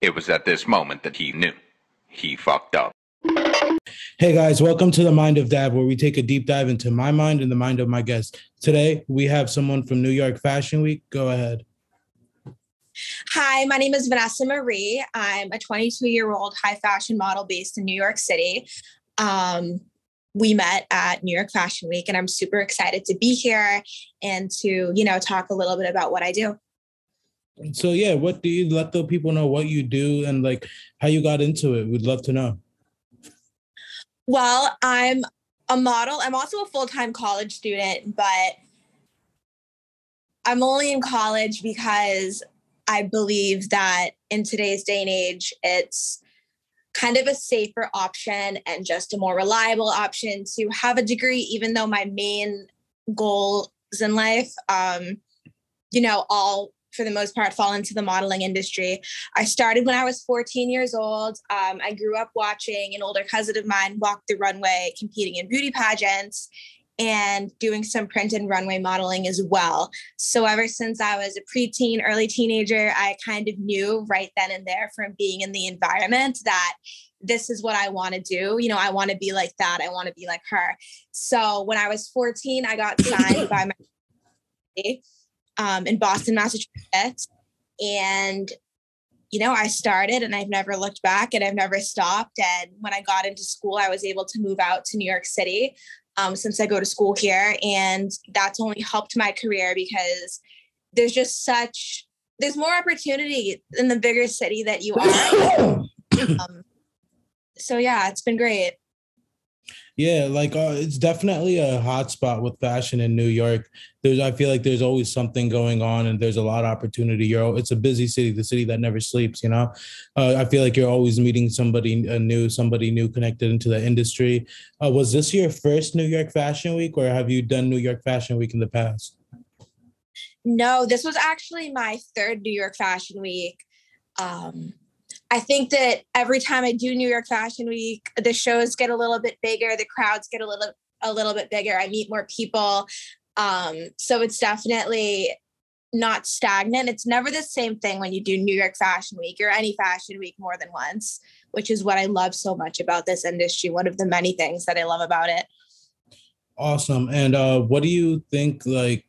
It was at this moment that he knew he fucked up. Hey guys, welcome to the Mind of Dab, where we take a deep dive into my mind and the mind of my guest. Today, we have someone from New York Fashion Week. Go ahead. Hi, my name is Vanessa Marie. I'm a 22 year old high fashion model based in New York City. Um, we met at New York Fashion Week, and I'm super excited to be here and to, you know, talk a little bit about what I do. So, yeah, what do you let the people know what you do and like how you got into it? We'd love to know. Well, I'm a model. I'm also a full time college student, but I'm only in college because I believe that in today's day and age, it's kind of a safer option and just a more reliable option to have a degree, even though my main goals in life, um, you know, all for the most part fall into the modeling industry. I started when I was 14 years old. Um, I grew up watching an older cousin of mine walk the runway, competing in beauty pageants and doing some print and runway modeling as well. So ever since I was a preteen, early teenager, I kind of knew right then and there from being in the environment that this is what I want to do. You know, I want to be like that. I want to be like her. So when I was 14, I got signed by my um, in Boston, Massachusetts. And, you know, I started and I've never looked back and I've never stopped. And when I got into school, I was able to move out to New York City um, since I go to school here. And that's only helped my career because there's just such, there's more opportunity in the bigger city that you are. um, so yeah, it's been great. Yeah, like uh, it's definitely a hot spot with fashion in New York. There's, I feel like there's always something going on, and there's a lot of opportunity. You're, it's a busy city, the city that never sleeps. You know, uh, I feel like you're always meeting somebody new, somebody new connected into the industry. Uh, was this your first New York Fashion Week, or have you done New York Fashion Week in the past? No, this was actually my third New York Fashion Week. Um, I think that every time I do New York Fashion Week, the shows get a little bit bigger, the crowds get a little a little bit bigger. I meet more people. Um, so it's definitely not stagnant. It's never the same thing when you do New York Fashion Week or any fashion week more than once, which is what I love so much about this industry. One of the many things that I love about it. Awesome. And uh, what do you think like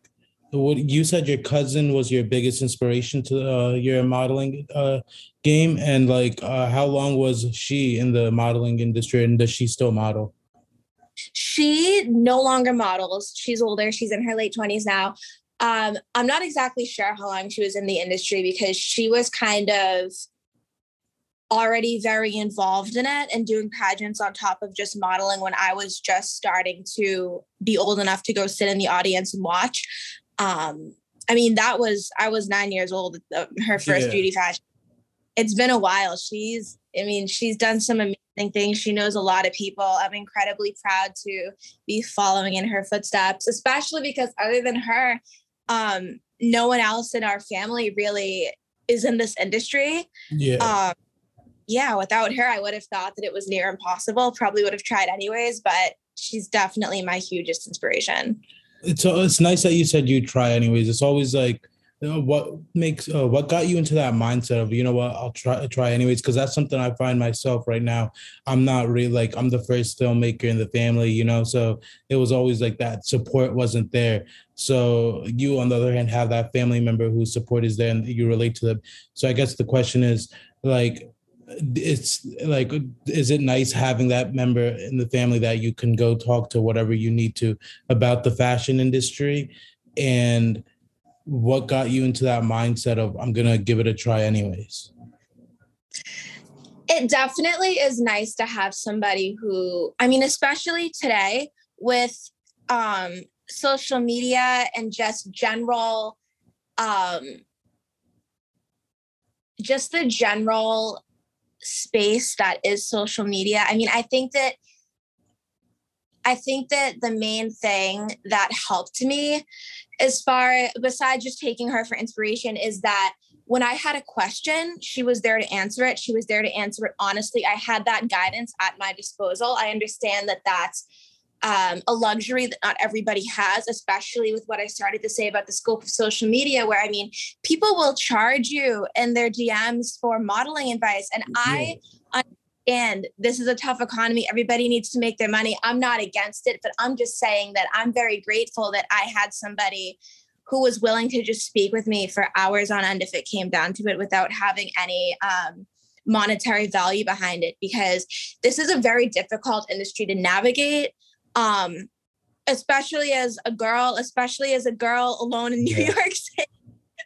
what you said your cousin was your biggest inspiration to uh, your modeling uh, game and like uh, how long was she in the modeling industry and does she still model? She no longer models. She's older. She's in her late 20s now. Um, i'm not exactly sure how long she was in the industry because she was kind of already very involved in it and doing pageants on top of just modeling when i was just starting to be old enough to go sit in the audience and watch um, I mean, that was I was nine years old. Uh, her first yeah. beauty fashion. It's been a while. She's, I mean, she's done some amazing things. She knows a lot of people. I'm incredibly proud to be following in her footsteps, especially because other than her, um, no one else in our family really is in this industry. Yeah. Um, yeah, without her, I would have thought that it was near impossible. Probably would have tried anyways, but she's definitely my hugest inspiration it's uh, it's nice that you said you try anyways. It's always like you know, what makes uh, what got you into that mindset of you know what I'll try try anyways because that's something I find myself right now. I'm not really like I'm the first filmmaker in the family, you know, so it was always like that support wasn't there. So you on the other hand have that family member whose support is there and you relate to them. So I guess the question is like it's like is it nice having that member in the family that you can go talk to whatever you need to about the fashion industry? And what got you into that mindset of i'm gonna give it a try anyways it definitely is nice to have somebody who i mean especially today with um social media and just general um just the general space that is social media. I mean, I think that I think that the main thing that helped me as far besides just taking her for inspiration is that when I had a question, she was there to answer it. She was there to answer it honestly. I had that guidance at my disposal. I understand that that's um, a luxury that not everybody has, especially with what I started to say about the scope of social media, where I mean, people will charge you in their DMs for modeling advice. And yeah. I understand this is a tough economy. Everybody needs to make their money. I'm not against it, but I'm just saying that I'm very grateful that I had somebody who was willing to just speak with me for hours on end if it came down to it without having any um, monetary value behind it because this is a very difficult industry to navigate um, especially as a girl especially as a girl alone in new yeah. york city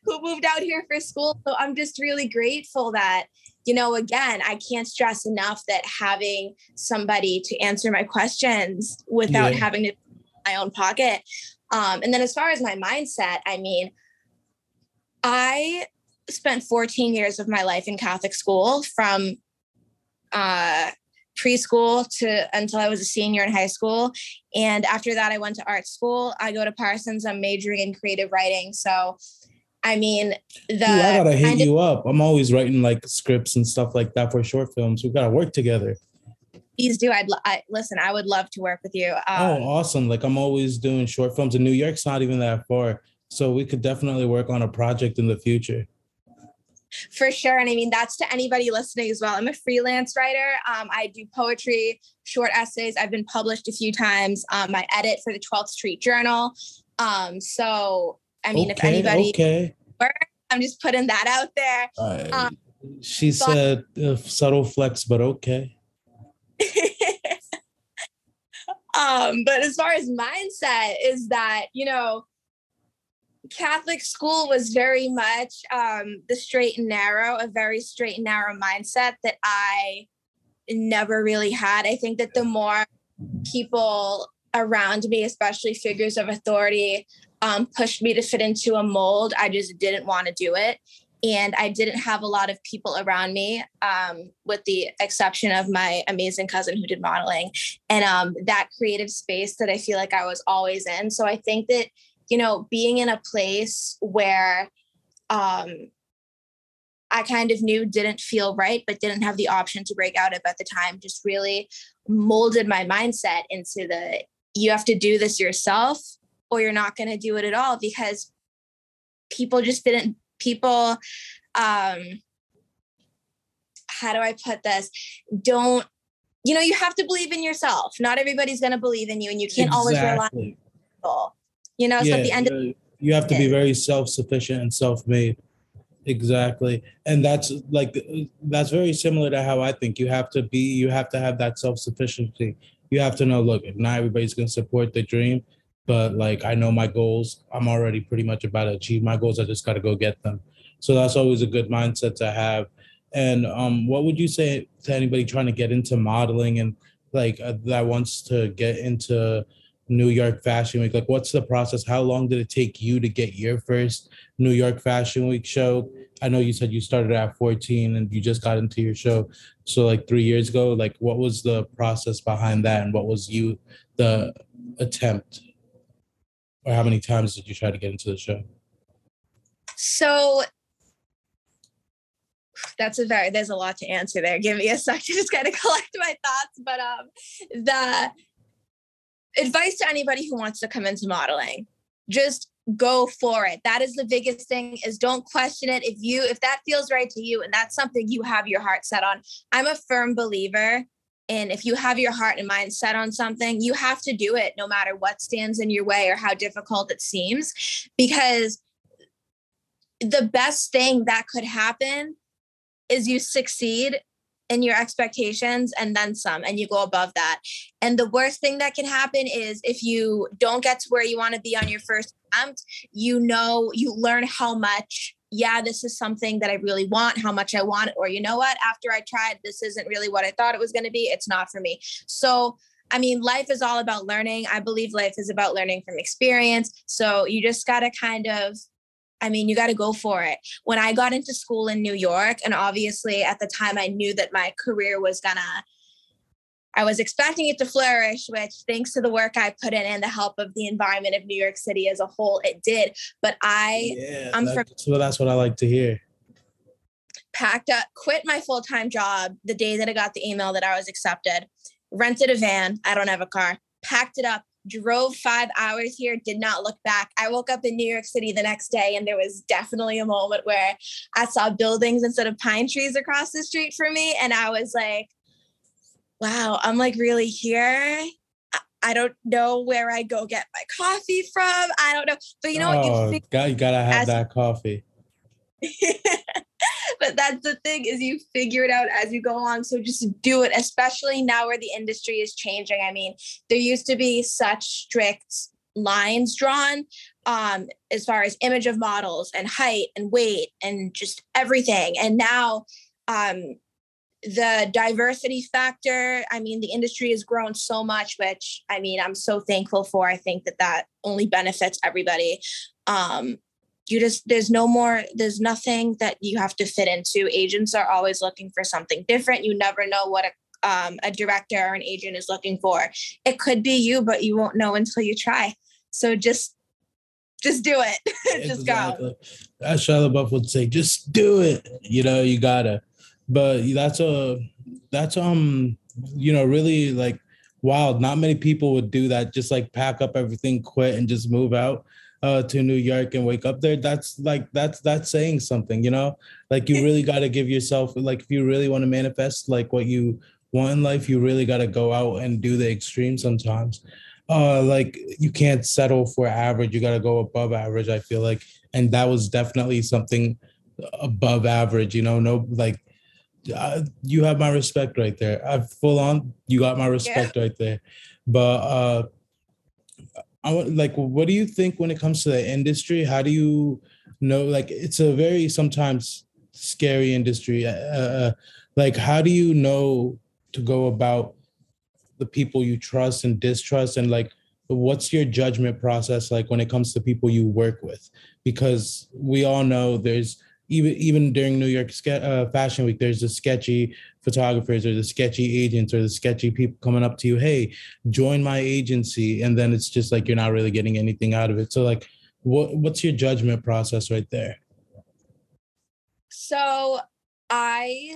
who moved out here for school so i'm just really grateful that you know again i can't stress enough that having somebody to answer my questions without yeah. having to my own pocket um, and then as far as my mindset, I mean, I spent 14 years of my life in Catholic school from uh, preschool to until I was a senior in high school. And after that, I went to art school. I go to Parsons. I'm majoring in creative writing. So, I mean, the Dude, I gotta hit you up. I'm always writing like scripts and stuff like that for short films. We gotta work together please do. I'd I, listen. I would love to work with you. Um, oh, awesome! Like I'm always doing short films, and New York's not even that far, so we could definitely work on a project in the future. For sure, and I mean that's to anybody listening as well. I'm a freelance writer. Um, I do poetry, short essays. I've been published a few times. Um, I edit for the 12th Street Journal. Um, so I mean, okay, if anybody, okay. I'm just putting that out there. Uh, she but, said uh, subtle flex, but okay. um, but as far as mindset is that, you know, Catholic school was very much um, the straight and narrow, a very straight and narrow mindset that I never really had. I think that the more people around me, especially figures of authority, um, pushed me to fit into a mold, I just didn't want to do it and I didn't have a lot of people around me, um, with the exception of my amazing cousin who did modeling, and um, that creative space that I feel like I was always in. So I think that you know, being in a place where um, I kind of knew didn't feel right, but didn't have the option to break out of at the time, just really molded my mindset into the you have to do this yourself or you're not going to do it at all because people just didn't people um how do i put this? Don't you know you have to believe in yourself. Not everybody's going to believe in you and you can't exactly. always rely on people you know yeah, so at the end of you have to be very self-sufficient and self-made exactly and that's like that's very similar to how i think you have to be you have to have that self-sufficiency you have to know look not everybody's going to support the dream but like I know my goals. I'm already pretty much about to achieve my goals. I just got to go get them. So that's always a good mindset to have. And um, what would you say to anybody trying to get into modeling and like uh, that wants to get into New York Fashion Week? Like, what's the process? How long did it take you to get your first New York Fashion Week show? I know you said you started at 14 and you just got into your show. So, like three years ago, like, what was the process behind that, and what was you the attempt? or how many times did you try to get into the show? So that's a very there's a lot to answer there. Give me a sec to just kind of collect my thoughts. But um the advice to anybody who wants to come into modeling, just go for it. That is the biggest thing is don't question it. If you if that feels right to you and that's something you have your heart set on. I'm a firm believer and if you have your heart and mind set on something, you have to do it no matter what stands in your way or how difficult it seems. Because the best thing that could happen is you succeed in your expectations and then some and you go above that and the worst thing that can happen is if you don't get to where you want to be on your first attempt you know you learn how much yeah, this is something that I really want, how much I want, or you know what, after I tried, this isn't really what I thought it was going to be. It's not for me. So, I mean, life is all about learning. I believe life is about learning from experience. So, you just got to kind of I mean, you got to go for it. When I got into school in New York, and obviously at the time I knew that my career was going to I was expecting it to flourish, which thanks to the work I put in and the help of the environment of New York City as a whole, it did. But I, yeah, I'm from. So that's what I like to hear. Packed up, quit my full time job the day that I got the email that I was accepted, rented a van. I don't have a car. packed it up, drove five hours here, did not look back. I woke up in New York City the next day, and there was definitely a moment where I saw buildings instead of pine trees across the street from me. And I was like, wow, I'm like really here. I don't know where I go get my coffee from. I don't know. But you know oh, what? You, oh, got, you gotta have that coffee. but that's the thing is you figure it out as you go along so just do it especially now where the industry is changing. I mean there used to be such strict lines drawn um as far as image of models and height and weight and just everything. And now um the diversity factor i mean the industry has grown so much which i mean i'm so thankful for. I think that that only benefits everybody. Um you just there's no more there's nothing that you have to fit into. Agents are always looking for something different. You never know what a um, a director or an agent is looking for. It could be you but you won't know until you try. So just just do it. Just exactly. go as Shia LaBeouf would say just do it. You know you gotta. But that's a that's um you know really like wild. Not many people would do that. Just like pack up everything quit and just move out uh, to New York and wake up there, that's like that's that's saying something, you know. Like you really got to give yourself like if you really want to manifest like what you want in life, you really got to go out and do the extreme sometimes. Uh, like you can't settle for average. You got to go above average. I feel like, and that was definitely something above average. You know, no like. Uh, you have my respect right there. I full on. You got my respect yeah. right there. But uh I want like what do you think when it comes to the industry? How do you know like it's a very sometimes scary industry. Uh, uh, like how do you know to go about the people you trust and distrust and like what's your judgment process like when it comes to people you work with because we all know there's even even during New York uh, Fashion Week, there's the sketchy photographers or the sketchy agents or the sketchy people coming up to you, hey, join my agency, and then it's just like you're not really getting anything out of it. So like, what what's your judgment process right there? So I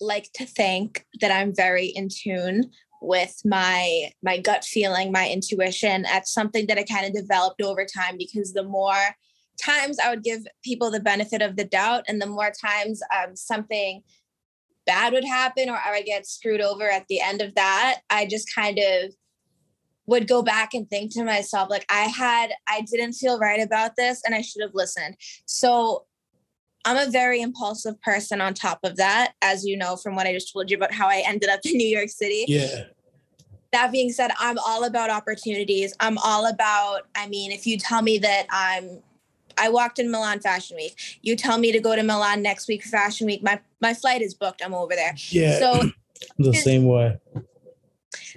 like to think that I'm very in tune with my my gut feeling, my intuition. That's something that I kind of developed over time because the more times I would give people the benefit of the doubt, and the more times um, something bad would happen or I would get screwed over at the end of that, I just kind of would go back and think to myself, like, I had, I didn't feel right about this and I should have listened. So I'm a very impulsive person on top of that, as you know from what I just told you about how I ended up in New York City. Yeah. That being said, I'm all about opportunities. I'm all about, I mean, if you tell me that I'm I walked in Milan Fashion Week. You tell me to go to Milan next week for Fashion Week. My my flight is booked. I'm over there. Yeah. So the same way.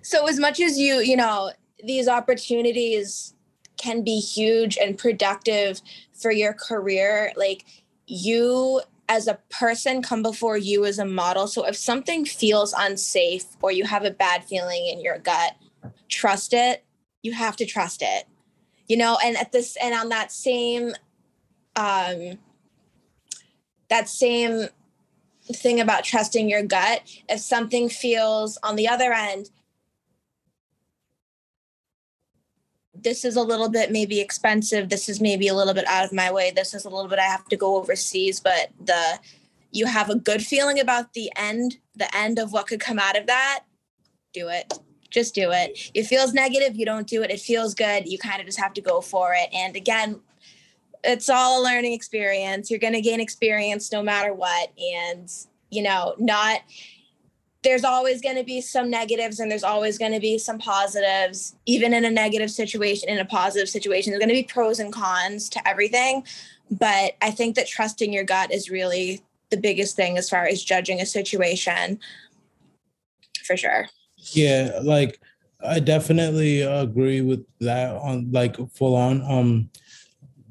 So as much as you, you know, these opportunities can be huge and productive for your career, like you as a person come before you as a model. So if something feels unsafe or you have a bad feeling in your gut, trust it. You have to trust it you know and at this and on that same um that same thing about trusting your gut if something feels on the other end this is a little bit maybe expensive this is maybe a little bit out of my way this is a little bit i have to go overseas but the you have a good feeling about the end the end of what could come out of that do it just do it. It feels negative, you don't do it. It feels good, you kind of just have to go for it. And again, it's all a learning experience. You're going to gain experience no matter what. And, you know, not, there's always going to be some negatives and there's always going to be some positives, even in a negative situation, in a positive situation. There's going to be pros and cons to everything. But I think that trusting your gut is really the biggest thing as far as judging a situation for sure. Yeah, like I definitely agree with that on like full on. Um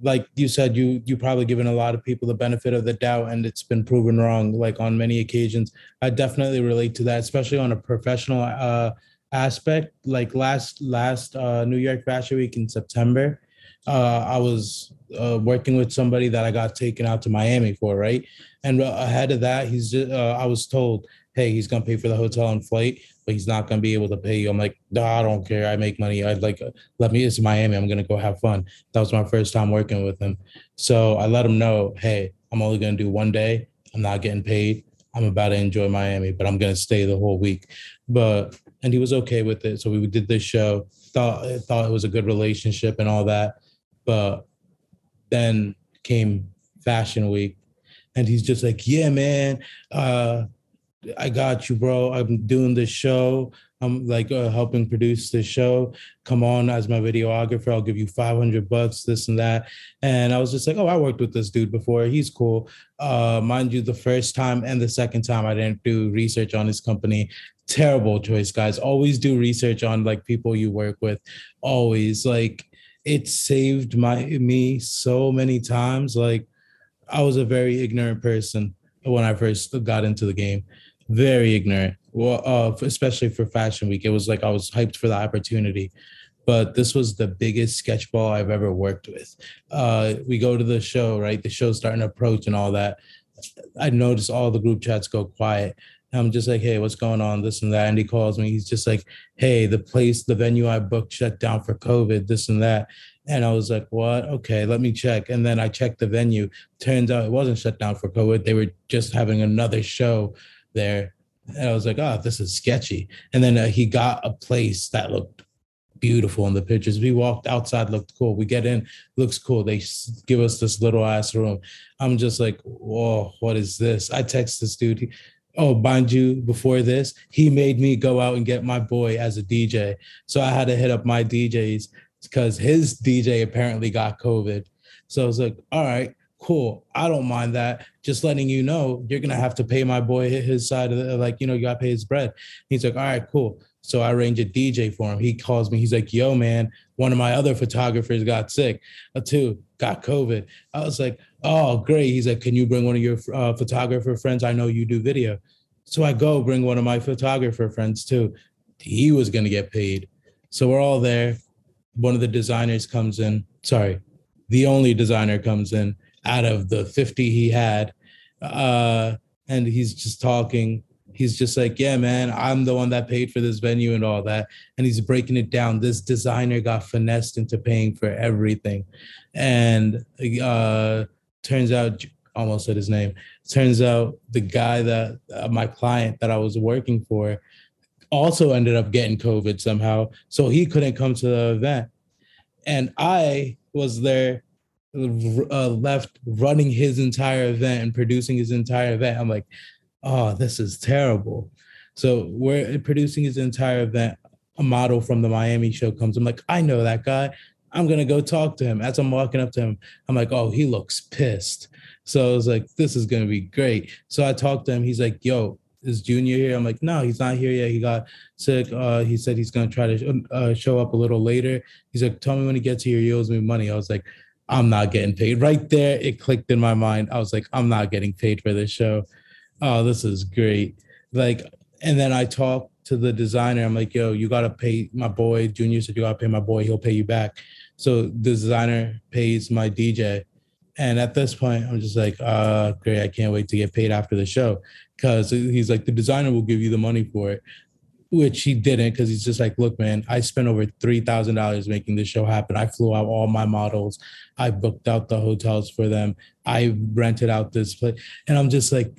like you said, you you probably given a lot of people the benefit of the doubt and it's been proven wrong like on many occasions. I definitely relate to that, especially on a professional uh aspect. Like last last uh New York Fashion Week in September, uh, I was uh, working with somebody that I got taken out to Miami for, right? And uh, ahead of that, he's just, uh, I was told, hey, he's gonna pay for the hotel and flight, but he's not gonna be able to pay you. I'm like, I don't care. I make money. I'd like, let me. It's Miami. I'm gonna go have fun. That was my first time working with him, so I let him know, hey, I'm only gonna do one day. I'm not getting paid. I'm about to enjoy Miami, but I'm gonna stay the whole week. But and he was okay with it. So we did this show. Thought thought it was a good relationship and all that. But then came Fashion Week, and he's just like, "Yeah, man, uh, I got you, bro. I'm doing this show. I'm like uh, helping produce this show. Come on as my videographer. I'll give you 500 bucks, this and that. And I was just like, oh, I worked with this dude before. He's cool. Uh, mind you, the first time and the second time I didn't do research on his company. Terrible choice, guys. Always do research on like people you work with. Always like it saved my me so many times. Like I was a very ignorant person when I first got into the game very ignorant. Well, uh, especially for Fashion Week, it was like I was hyped for the opportunity. But this was the biggest sketchball I've ever worked with. Uh, we go to the show, right? The show's starting to approach and all that. I notice all the group chats go quiet. I'm just like, hey, what's going on? This and that. And he calls me. He's just like, hey, the place, the venue I booked shut down for COVID, this and that. And I was like, what? Okay, let me check. And then I checked the venue. Turns out it wasn't shut down for COVID. They were just having another show there. And I was like, oh, this is sketchy. And then uh, he got a place that looked beautiful in the pictures. We walked outside, looked cool. We get in, looks cool. They give us this little ass room. I'm just like, whoa, what is this? I text this dude. He, oh, mind you, before this, he made me go out and get my boy as a DJ. So I had to hit up my DJs because his DJ apparently got COVID. So I was like, all right, cool. I don't mind that. Just letting you know, you're gonna have to pay my boy his side of the like, you know, you gotta pay his bread. He's like, all right, cool. So I arrange a DJ for him. He calls me. He's like, yo, man, one of my other photographers got sick. A two got COVID. I was like, oh, great. He's like, can you bring one of your uh, photographer friends? I know you do video. So I go bring one of my photographer friends too. He was gonna get paid. So we're all there. One of the designers comes in. Sorry, the only designer comes in out of the 50 he had. Uh, and he's just talking. He's just like, yeah, man, I'm the one that paid for this venue and all that. And he's breaking it down. This designer got finessed into paying for everything. And uh, turns out, almost said his name, turns out the guy that uh, my client that I was working for also ended up getting COVID somehow. So he couldn't come to the event. And I was there uh, left running his entire event and producing his entire event. I'm like, oh, this is terrible. So we're producing his entire event. A model from the Miami show comes. I'm like, I know that guy. I'm gonna go talk to him. As I'm walking up to him, I'm like, oh, he looks pissed. So I was like, this is gonna be great. So I talked to him. He's like, yo, is Junior here? I'm like, no, he's not here yet. He got sick. Uh, he said he's gonna try to uh, show up a little later. He's like, tell me when he gets here. He owes me money. I was like, I'm not getting paid. Right there, it clicked in my mind. I was like, I'm not getting paid for this show. Oh, this is great. Like, and then I talked to the designer. I'm like, yo, you gotta pay my boy. Junior said you gotta pay my boy. He'll pay you back. So the designer pays my DJ. And at this point, I'm just like, uh, great. I can't wait to get paid after the show. Cause he's like, the designer will give you the money for it which he didn't because he's just like, look, man, I spent over three thousand dollars making this show happen. I flew out all my models, I booked out the hotels for them, I rented out this place, and I'm just like,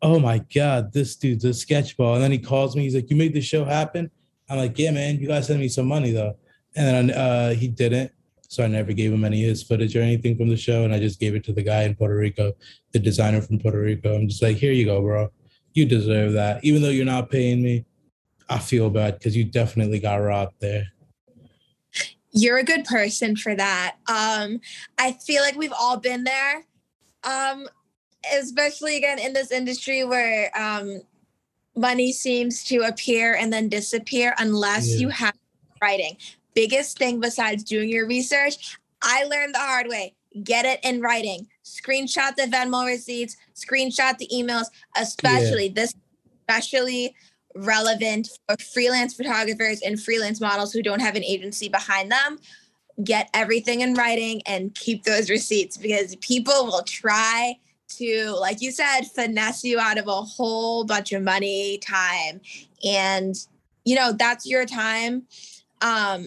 oh my god, this dude's a sketchball. And then he calls me, he's like, you made the show happen. I'm like, yeah, man, you guys send me some money though. And then uh, he didn't. So I never gave him any of his footage or anything from the show. And I just gave it to the guy in Puerto Rico, the designer from Puerto Rico. I'm just like, here you go, bro. You deserve that. Even though you're not paying me, I feel bad because you definitely got robbed there. You're a good person for that. Um, I feel like we've all been there. Um, especially again in this industry where um, money seems to appear and then disappear unless yeah. you have writing. Biggest thing besides doing your research, I learned the hard way. Get it in writing. Screenshot the Venmo receipts, screenshot the emails, especially yeah. this, especially relevant for freelance photographers and freelance models who don't have an agency behind them. get everything in writing and keep those receipts because people will try to, like you said, finesse you out of a whole bunch of money, time. And, you know, that's your time. Um,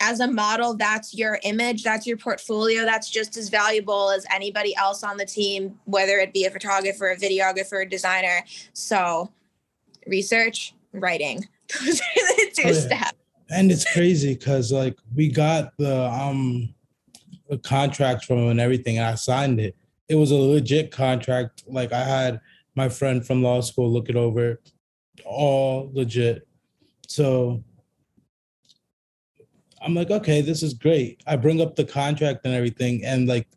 as a model, that's your image, that's your portfolio, that's just as valuable as anybody else on the team, whether it be a photographer, a videographer, a designer. So, research, writing, those are the two oh, yeah. steps. And it's crazy because, like, we got the um the contract from him and everything, and I signed it. It was a legit contract. Like, I had my friend from law school look it over, all legit. So I'm like, okay, this is great. I bring up the contract and everything, and like,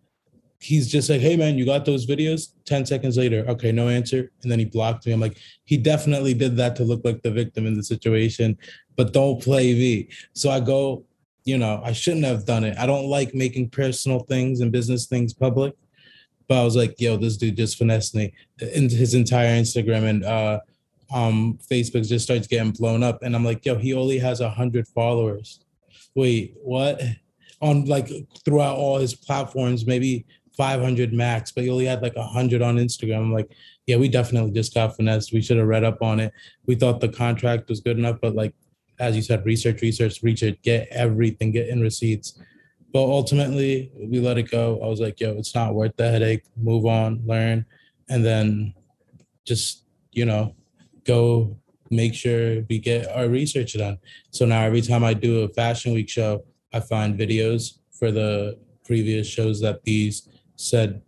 he's just like, hey man, you got those videos? 10 seconds later, okay, no answer. And then he blocked me. I'm like, he definitely did that to look like the victim in the situation, but don't play V. So I go, you know, I shouldn't have done it. I don't like making personal things and business things public. But I was like, yo, this dude just finessed me. in his entire Instagram and uh um Facebook just starts getting blown up. And I'm like, yo, he only has a hundred followers wait, what? On like throughout all his platforms, maybe 500 max, but you only had like 100 on Instagram. I'm like, yeah, we definitely just got finessed. We should have read up on it. We thought the contract was good enough, but like, as you said, research, research, research, get everything, get in receipts. But ultimately, we let it go. I was like, yo, it's not worth the headache. Move on, learn, and then just, you know, go make sure we get our research done. So now every time I do a fashion week show, I find videos for the previous shows that these said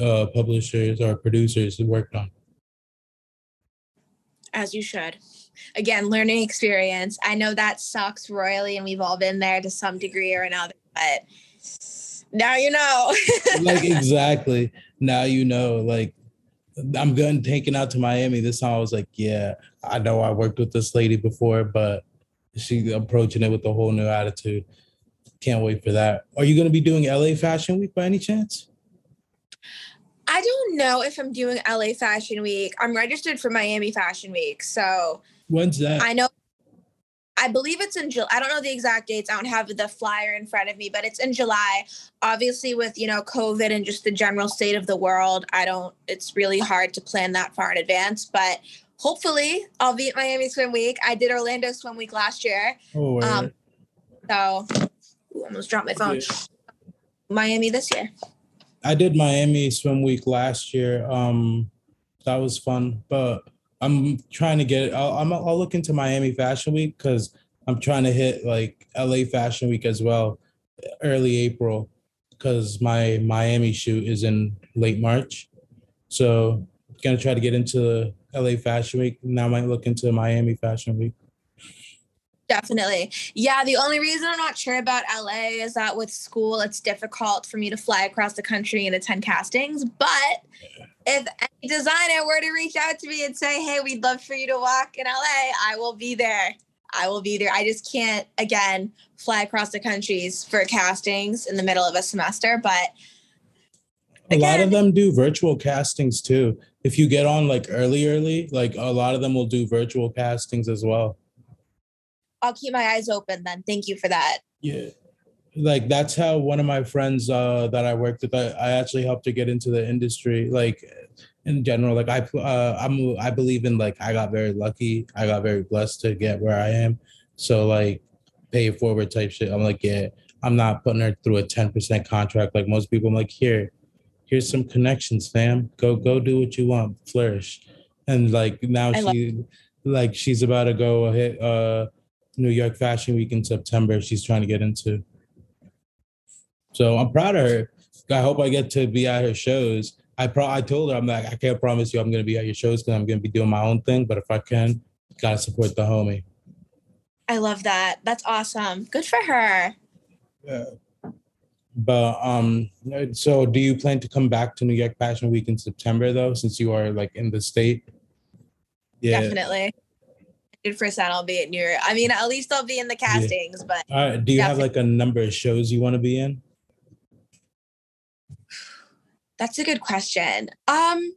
uh, publishers or producers worked on. As you should. Again, learning experience. I know that sucks royally, and we've all been there to some degree or another, but now you know. like, exactly. Now you know. Like, I'm going taking out to Miami. This time I was like, yeah, I know I worked with this lady before, but she approaching it with a whole new attitude. Can't wait for that. Are you going to be doing LA Fashion Week by any chance? I don't know if I'm doing LA Fashion Week. I'm registered for Miami Fashion Week. So when's that? I know I believe it's in July. I don't know the exact dates. I don't have the flyer in front of me, but it's in July. Obviously, with you know COVID and just the general state of the world, I don't. It's really hard to plan that far in advance. But hopefully, I'll be at Miami Swim Week. I did Orlando Swim Week last year. Oh, um, so ooh, almost dropped my phone. Yeah. Miami this year. I did Miami Swim Week last year. Um, that was fun, but I'm trying to get. I'll, I'm, I'll look into Miami Fashion Week because I'm trying to hit like LA Fashion Week as well, early April, because my Miami shoot is in late March. So gonna try to get into LA Fashion Week. Now I might look into Miami Fashion Week. Definitely. Yeah, the only reason I'm not sure about LA is that with school, it's difficult for me to fly across the country and attend castings. But if any designer were to reach out to me and say, hey, we'd love for you to walk in LA, I will be there. I will be there. I just can't, again, fly across the countries for castings in the middle of a semester. But again, a lot of them do virtual castings too. If you get on like early, early, like a lot of them will do virtual castings as well. I'll keep my eyes open then. Thank you for that. Yeah. Like that's how one of my friends uh, that I worked with, I, I actually helped her get into the industry. Like in general, like I, uh, I'm, I believe in like I got very lucky. I got very blessed to get where I am. So like pay forward type shit. I'm like, yeah, I'm not putting her through a 10% contract like most people. I'm like, here, here's some connections, fam. Go, go do what you want, flourish. And like now I she, like she's about to go hit uh New York Fashion Week in September. She's trying to get into. So I'm proud of her. I hope I get to be at her shows. I pro I told her I'm like I can't promise you I'm gonna be at your shows because I'm gonna be doing my own thing. But if I can, gotta support the homie. I love that. That's awesome. Good for her. Yeah. But um, so do you plan to come back to New York Fashion Week in September though, since you are like in the state? Yeah. Definitely percent I'll be at New York. I mean, at least I'll be in the castings. Yeah. But uh, do you have like a number of shows you want to be in? That's a good question. Um,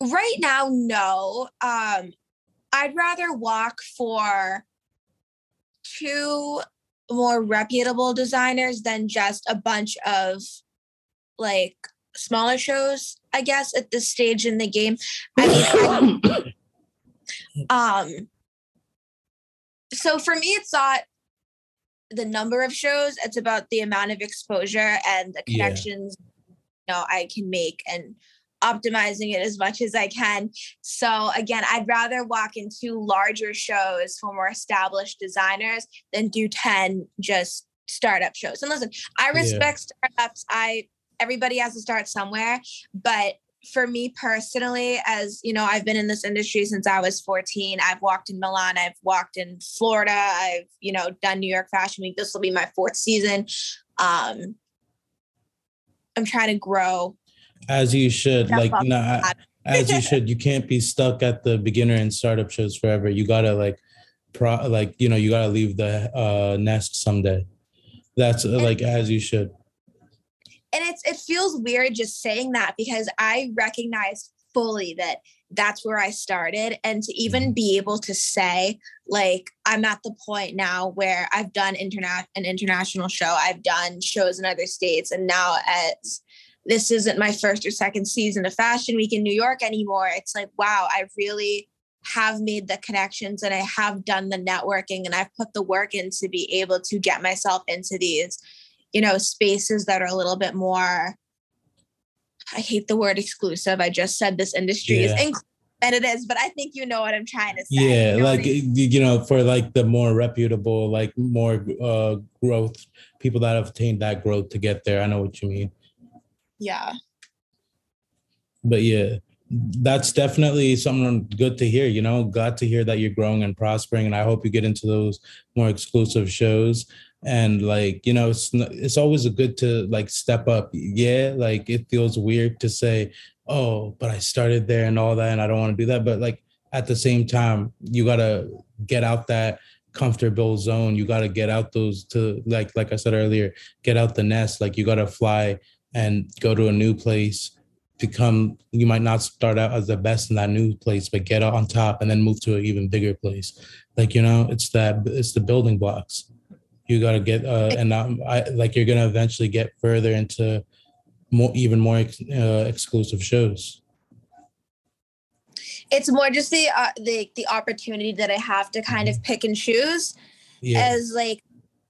right now, no. Um, I'd rather walk for two more reputable designers than just a bunch of like smaller shows, I guess, at this stage in the game. I mean, um, so for me, it's not the number of shows; it's about the amount of exposure and the Yeah. connections you know I can make and optimizing it as much as I can. So again, I'd rather walk into larger shows for more established designers than do 10 just startup shows. And listen, I Yeah. respect startups. I everybody has to start somewhere, but for me personally as you know i've been in this industry since i was 14 i've walked in milan i've walked in florida i've you know done new york fashion week. This will be my fourth season. Um i'm trying to grow. As you should like you know I- as you should. You can't be stuck at the beginner and startup shows forever. You gotta like pro like you know you gotta leave the uh nest someday. That's uh, like as you should and it's it feels weird just saying that because I recognize fully that that's where I started. And to even mm-hmm. be able to say like I'm at the point now where I've done internet an international show I've done shows in other states and now as this isn't my first or second season of fashion week in New York anymore. It's like wow I really have made the connections and I have done the networking and I've put the work in to be able to get myself into these you know spaces that are a little bit more i hate the word exclusive. I just said this industry is inclusive and it is but i think you know what i'm trying to say yeah you know like I mean? you know for like the more reputable like more uh growth people that have attained that growth to get there. I know what you mean. Yeah. But yeah that's definitely something good to hear you know? Glad to hear that you're growing and prospering and i hope you get into those more exclusive shows and like you know it's it's always good to like step up. Yeah like it feels weird to say oh but i started there and all that and i don't want to do that. But like at the same time you got to get out that comfortable zone. You got to get out those to like like i said earlier get out the nest. Like you got to fly and go to a new place become you might not start out as the best in that new place but get on top and then move to an even bigger place. Like you know it's that it's the building blocks you got to get uh and um, I, like you're gonna eventually get further into more even more uh, exclusive shows. It's more just the uh, the the opportunity that i have to kind of pick and choose yeah. as like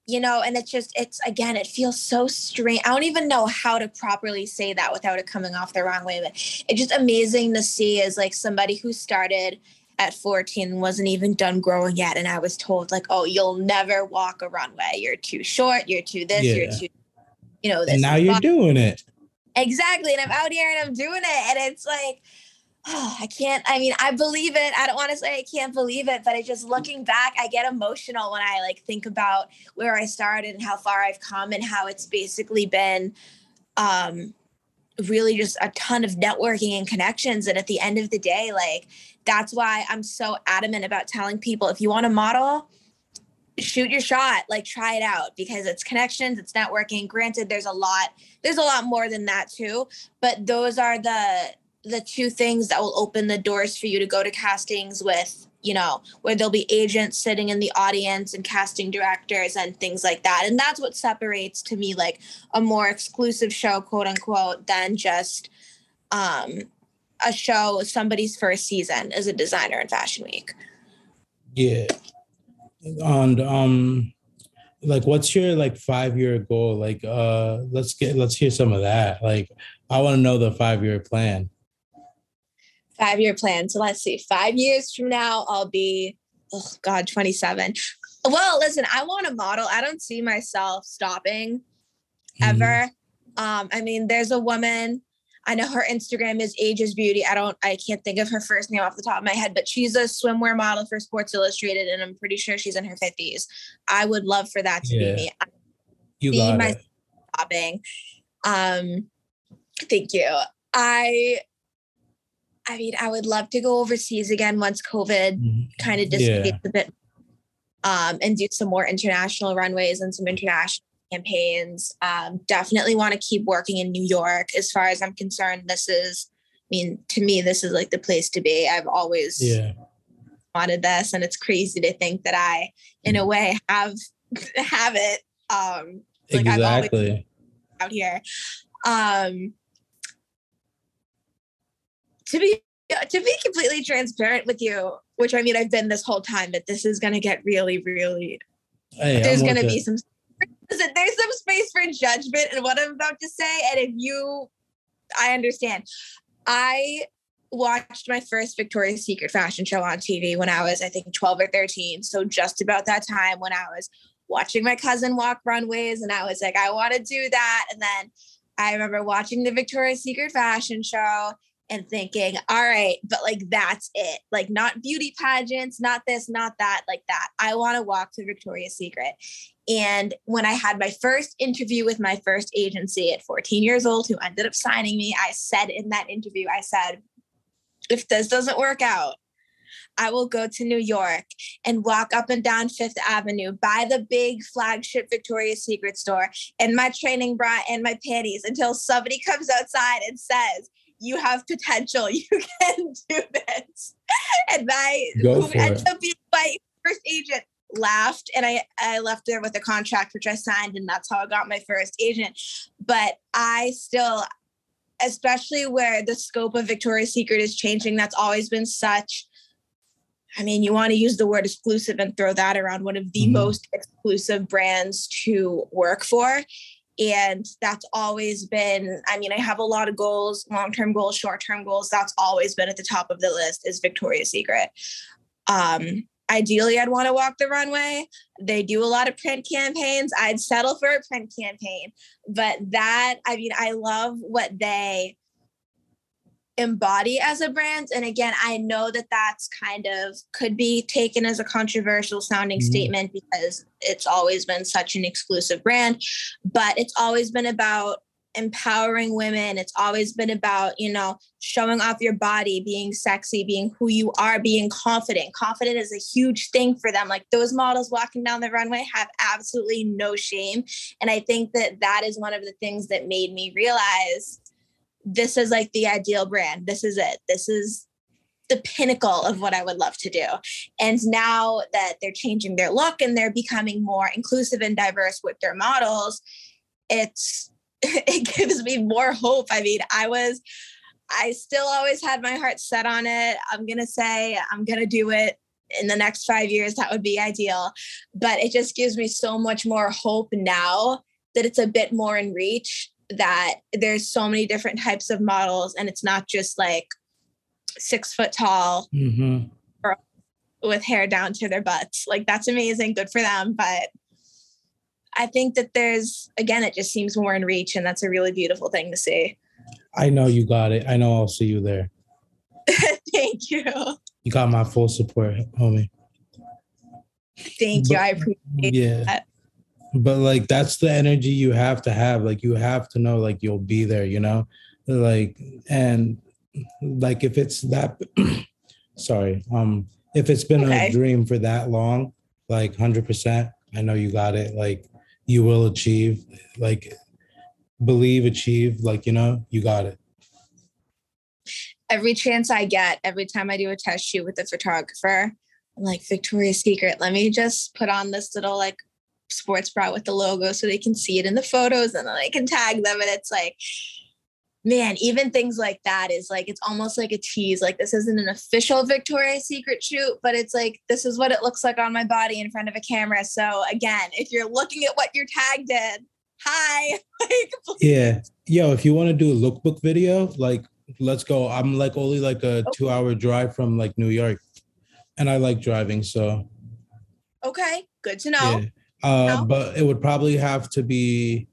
you know and it's just it's again it feels so strange i don't even know how to properly say that without it coming off the wrong way but it's just amazing to see as like somebody who started at 14 wasn't even done growing yet. And i was told like oh you'll never walk a runway. You're too short. You're too this. You're too you know this and now you're doing it. Exactly. And i'm out here and i'm doing it. And it's like oh, i can't i mean i believe it. I don't want to say i can't believe it but it's just looking back i get emotional when i like think about where i started and how far i've come and how it's basically been um really just a ton of networking and connections. And at the end of the day like that's why i'm so adamant about telling people if you want to model shoot your shot like try it out because it's connections it's networking. Granted there's a lot there's a lot more than that too but those are the the two things that will open the doors for you to go to castings with you know where there'll be agents sitting in the audience and casting directors and things like that. And that's what separates to me like a more exclusive show quote unquote than just um a show somebody's first season as a designer in fashion week yeah and um like what's your like five year goal like uh let's get let's hear some of that like i want to know the five year plan five year plan. So let's see, five years from now, I'll be, oh God, 27. Well, listen, I want to model. I don't see myself stopping ever. Um, I mean, there's a woman. I know her Instagram is Ages Beauty. I don't, I can't think of her first name off the top of my head, but she's a swimwear model for Sports Illustrated, and I'm pretty sure she's in her 50s. I would love for that to Yeah. be me. you see got my- it. shopping. Um, thank you. I, I mean, I would love to go overseas again once COVID Mhm. kind of Yeah. dissipates a bit, um, and do some more international runways and some international campaigns. Um, definitely want to keep working in New York. As far as I'm concerned, this is, I mean, to me, this is like the place to be. I've always yeah wanted this, and it's crazy to think that I, in a way, have have it. Um, like I've exactly. out here. Um, to be to be completely transparent with you, which I mean I've been this whole time, but this is gonna get really, really. Hey, There's gonna be some. Listen, there's some space for judgment in what I'm about to say, and if you, I understand. I watched my first Victoria's Secret fashion show on TV when I was, I think, 12 or 13. So just about that time when I was watching my cousin walk runways, and I was like, I want to do that. And then I remember watching the Victoria's Secret fashion show and thinking, all right, but like that's it. Like not beauty pageants, not this, not that, like that. I want to walk to Victoria's Secret. And when I had my first interview with my first agency at 14 years old, who ended up signing me, I said in that interview, I said, if this doesn't work out, I will go to New York and walk up and down Fifth Avenue, by the big flagship Victoria's Secret store in my training bra and my panties until somebody comes outside and says, You have potential. You can do this. And my Go who it. up being my first agent laughed and I, I left there with a contract which I signed and that's how I got my first agent. But I still especially where the scope of Victoria's Secret is changing, that's always been such. I mean, you want to use the word exclusive and throw that around one of the Mhm. most exclusive brands to work for. And that's always been, I mean, I have a lot of goals, long term goals, short term goals. That's always been at the top of the list is Victoria's Secret. Um, ideally, I'd want to walk the runway. They do a lot of print campaigns. I'd settle for a print campaign but that i mean i love what they embody as a brand. And again i know that that's kind of could be taken as a controversial sounding Mhm. statement because it's always been such an exclusive brand but it's always been about empowering women. It's always been about you know showing off your body being sexy being who you are being confident. Confident is a huge thing for them. Like those models walking down the runway have absolutely no shame. And I think that that is one of the things that made me realize this is like the ideal brand. This is it. This is the pinnacle of what I would love to do. And now that they're changing their look and they're becoming more inclusive and diverse with their models, it's it gives me more hope. I mean, I was I still always had my heart set on it. I'm going to say I'm going to do it in the next 5 years. That would be ideal but it just gives me so much more hope now that it's a bit more in reach that there's so many different types of models and it's not just like six foot tall hmm with hair down to their butts like that's amazing good for them but i think that there's again it just seems more in reach and that's a really beautiful thing to see I know you got it. I know I'll see you there. thank you You got my full support, homie. thank you i appreciate Yeah. that. But like that's the energy you have to have. Like you have to know like you'll be there, you know? Like and like if it's that sorry, um if it's been Okay. a dream for that long, like 100%, I know you got it. Like you will achieve, like believe, achieve, like you know, you got it. every chance I get, every time I do a test shoot with a photographer, I'm like Victoria's Secret. Let me just put on this little like sports bra with the logo so they can see it in the photos and then I can tag them. And it's like, man, even things like that is like it's almost like a tease. Like this isn't an official Victoria's Secret shoot, but it's like this is what it looks like on my body in front of a camera. So again, if you're looking at what you're tagged in, hi. like Yeah. Yo, if you want to do a lookbook video, like let's go. I'm like only like a Okay. two hour drive from like New York. And I like driving, so okay, good to know. yeah. Uh, but it would probably have to be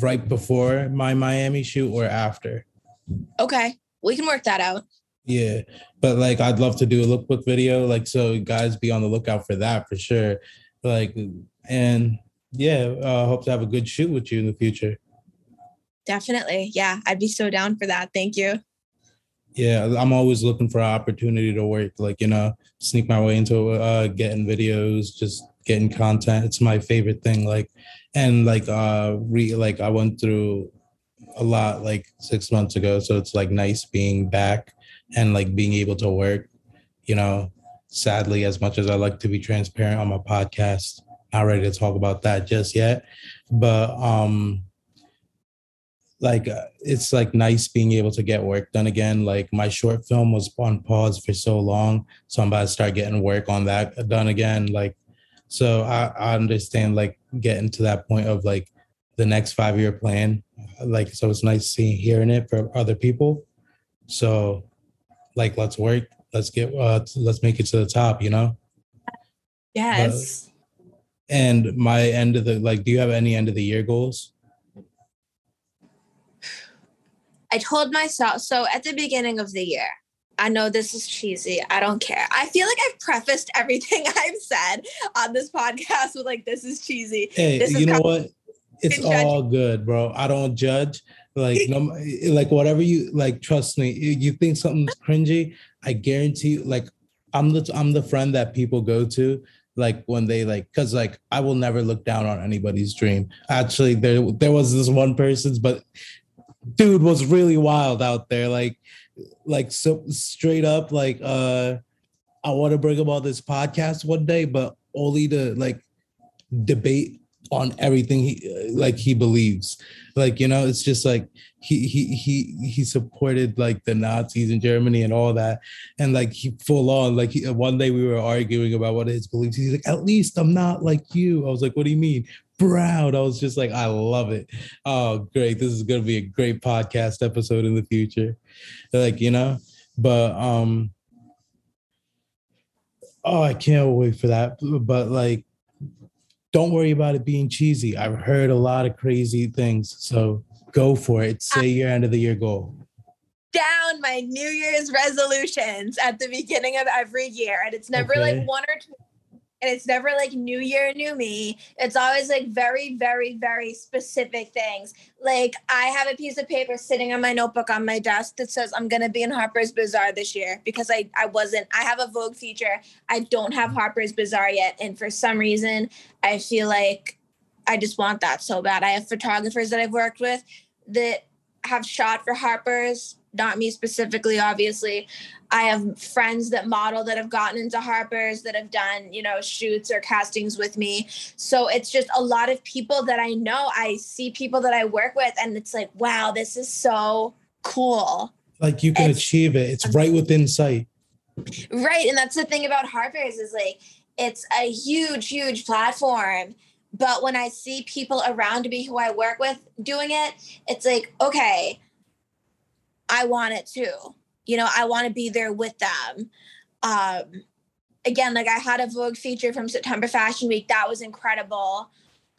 right before my Miami shoot or after. Okay. We can work that out. Yeah. But like I'd love to do a lookbook video. Like so guys be on the lookout for that for sure. Like and yeah, uh hope to have a good shoot with you in the future. Definitely. Yeah, I'd be so down for that. Thank you. Yeah, I'm always looking for an opportunity to work, like, you know, sneak my way into uh getting videos, just getting content. It's my favorite thing. Like, and like uh re like I went through a lot like six months ago. So it's like nice being back and like being able to work, you know. Sadly, as much as I like to be transparent on my podcast, not ready to talk about that just yet. But um like uh, it's like nice being able to get work done again. Like my short film was on pause for so long, so I'm about to start getting work on that done again. Like, so I, I understand like getting to that point of like the next five year plan. Like, so it's nice seeing hearing it for other people. So, like, let's work. Let's get. Uh, let's make it to the top. You know. Yes. But, and my end of the like, do you have any end of the year goals? I told myself so at the beginning of the year. I know this is cheesy. I don't care. I feel like I've prefaced everything I've said on this podcast with like, "This is cheesy." Hey, this you know what? It's all good, bro. I don't judge. Like, no, like whatever you like. Trust me. You think something's cringy? I guarantee you. Like, I'm the I'm the friend that people go to like when they like because like i will never look down on anybody's dream actually there there was this one person's but dude was really wild out there. Like, like so straight up, like uh I want to bring him on this podcast one day, but only to like debate on everything he like he believes. Like, you know, it's just like he he he he supported like the Nazis in Germany and all that. And like he full on, like he, one day we were arguing about what his beliefs. He's like, at least I'm not like you. I was like, what do you mean? Proud. I was just like, I love it. Oh, great. This is gonna be a great podcast episode in the future. Like, you know, but um oh, I can't wait for that. But like, don't worry about it being cheesy. I've heard a lot of crazy things. So go for it. Say your end of the year goal. Down my New Year's resolutions at the beginning of every year. And it's never okay. like one or two and it's never like new year new me. It's always like very very very specific things. Like i have a piece of paper sitting on my notebook on my desk that says i'm to be in harper's bazaar this year because i i wasn't i have a vogue feature. I don't have harper's bazaar yet and for some reason i feel like i just want that so bad. I have photographers that i've worked with that have shot for harper's not me specifically, obviously. I have friends that model that have gotten into Harper's that have done, you know, shoots or castings with me. So it's just a lot of people that I know. I see people that I work with, and it's like, wow, this is so cool. Like you can it's, achieve it. It's right within sight. Right. And that's the thing about Harper's is like, it's a huge, huge platform. But when I see people around me who I work with doing it, it's like, okay, I want it too. You know, I want to be there with them. Um, again, like I had a Vogue feature from September Fashion Week. That was incredible.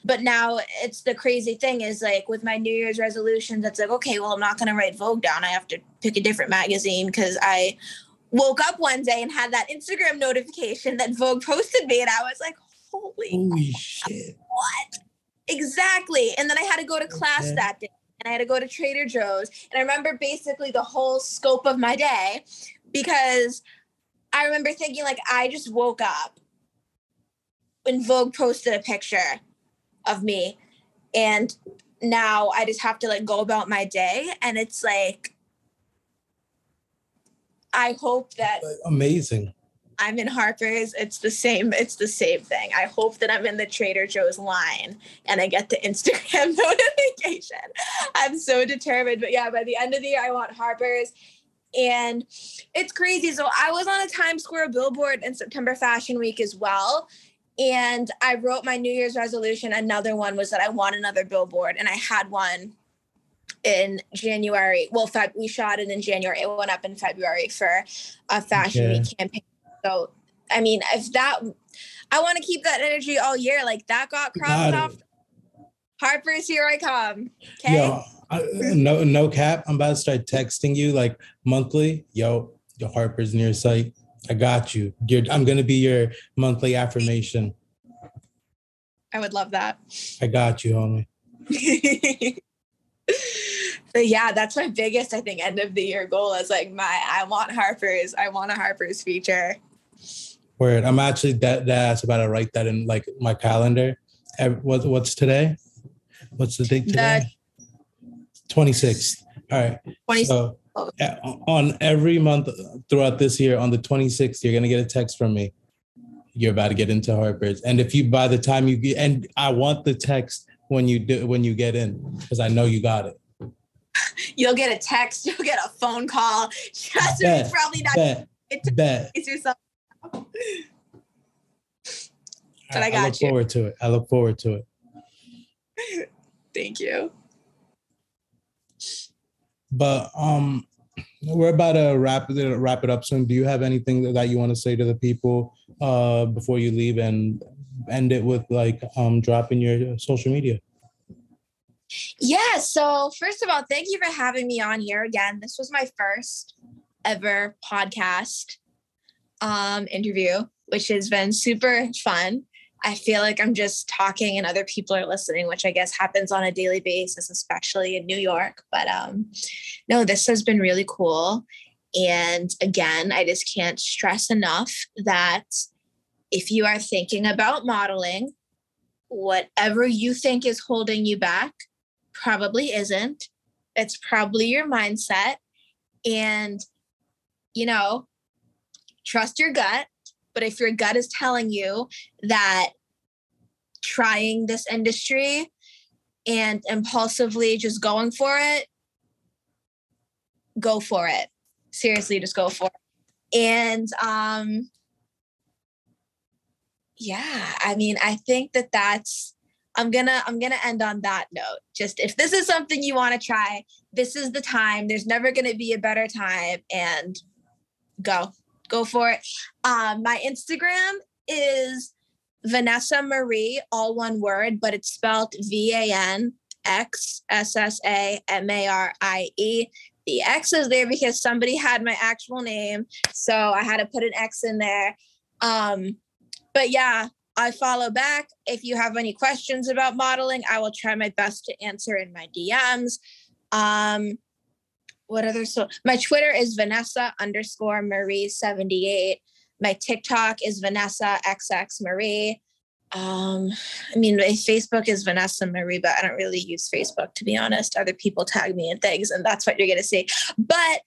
But now it's the crazy thing is like with my New Year's resolutions, it's like, okay, well, I'm not going to write Vogue down. I have to pick a different magazine because I woke up one day and had that Instagram notification that Vogue posted me. And I was like, holy, holy shit. What? Exactly. And then I had to go to class okay. that day and I had to go to Trader Joe's. And I remember basically the whole scope of my day because I remember thinking, like, I just woke up when Vogue posted a picture of me. And now I just have to like go about my day. And it's like, I hope that amazing. I'm in Harper's, it's the same. It's the same thing. I hope that I'm in the Trader Joe's line and I get the Instagram notification. I'm so determined. But yeah, by the end of the year, I want Harper's. And it's crazy. So I was on a Times Square billboard in September Fashion Week as well. And I wrote my New Year's resolution. Another one was that I want another billboard. And I had one in January. Well, Feb- we shot it in January. It went up in February for a fashion week campaign so, I mean, if that, I want to keep that energy all year. Like that got crossed off. Harper's, here I come. Okay. Yo, I, no, no cap. I'm about to start texting you like monthly. Yo, your Harper's near site. I got you. You're, I'm gonna be your monthly affirmation. I would love that. I got you, homie. but yeah, that's my biggest, I think, end of the year goal is like my I want Harper's. I want a Harper's feature. Word. I'm actually that that's about to write that in like my calendar. What what's today? What's the date today? Twenty sixth. All right. Twenty. So on every month throughout this year, on the twenty sixth, you're gonna get a text from me. you're about to get into Harper's. And if you by the time you get and I want the text when you do when you get in, because I know you got it. You'll get a text, you'll get a phone call. Trust Bet, probably not Bet, it's bet. it's yourself. But I I got look you. forward to it. I look forward to it. Thank you. But um, we're about to wrap it wrap it up soon. Do you have anything that you want to say to the people uh before you leave and end it with like um dropping your social media? Yeah. So, first of all, thank you for having me on here again. This was my first ever podcast um, interview, which has been super fun. I feel like I'm just talking and other people are listening, which I guess happens on a daily basis, especially in New York. But um, no, this has been really cool. And again, I just can't stress enough that if you are thinking about modeling, whatever you think is holding you back, probably isn't. It's probably your mindset. And, you know, trust your gut. But if your gut is telling you that trying this industry and impulsively just going for it, go for it. Seriously, just go for it. And um yeah, I mean, I think that that's I'm gonna I'm gonna end on that note. Just if this is something you want to try, this is the time. There's never gonna be a better time, and go go for it. Um, my Instagram is Vanessa Marie, all one word, but it's spelled V A N X S S A M A R I E. The X is there because somebody had my actual name, so I had to put an X in there. Um, but yeah, I follow back. If you have any questions about modeling, I will try my best to answer in my DMs. Um, what other so my Twitter is Vanessa underscore Marie 78. My TikTok is Vanessa XX Marie. Um, I mean, my Facebook is Vanessa Marie, but I don't really use Facebook to be honest. Other people tag me in things, and that's what you're gonna see. But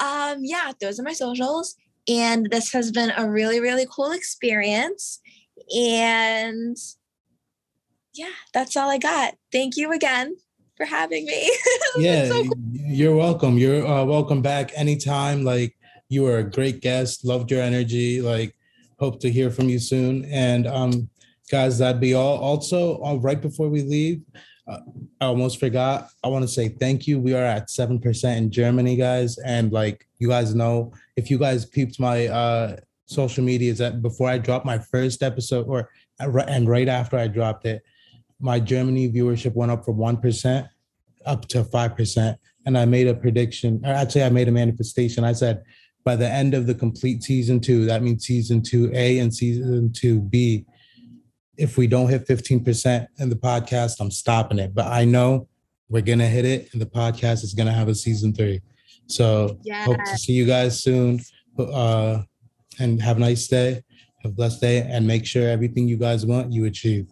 um, yeah, those are my socials. And this has been a really, really cool experience. And yeah, that's all I got. Thank you again for having me. This has been Yeah, so cool. you're welcome. You're uh, welcome back anytime. Like you were a great guest. Loved your energy. Like hope to hear from you soon. And um, guys, that'd be all. Also, uh, right before we leave, uh, I almost forgot. I want to say thank you. We are at seven percent in Germany, guys. And like you guys know, if you guys peeped my uh social medias that before I dropped my first episode, or and right after I dropped it, my Germany viewership went up from one percent up to 5%. And I made a prediction, or actually, I made a manifestation. I said, by the end of the complete season two, that means season two A and season two B, if we don't hit 15% in the podcast, I'm stopping it. But I know we're going to hit it, and the podcast is going to have a season three. So hope to see you guys soon. Uh, and have a nice day, have a blessed day, and make sure everything you guys want, you achieve.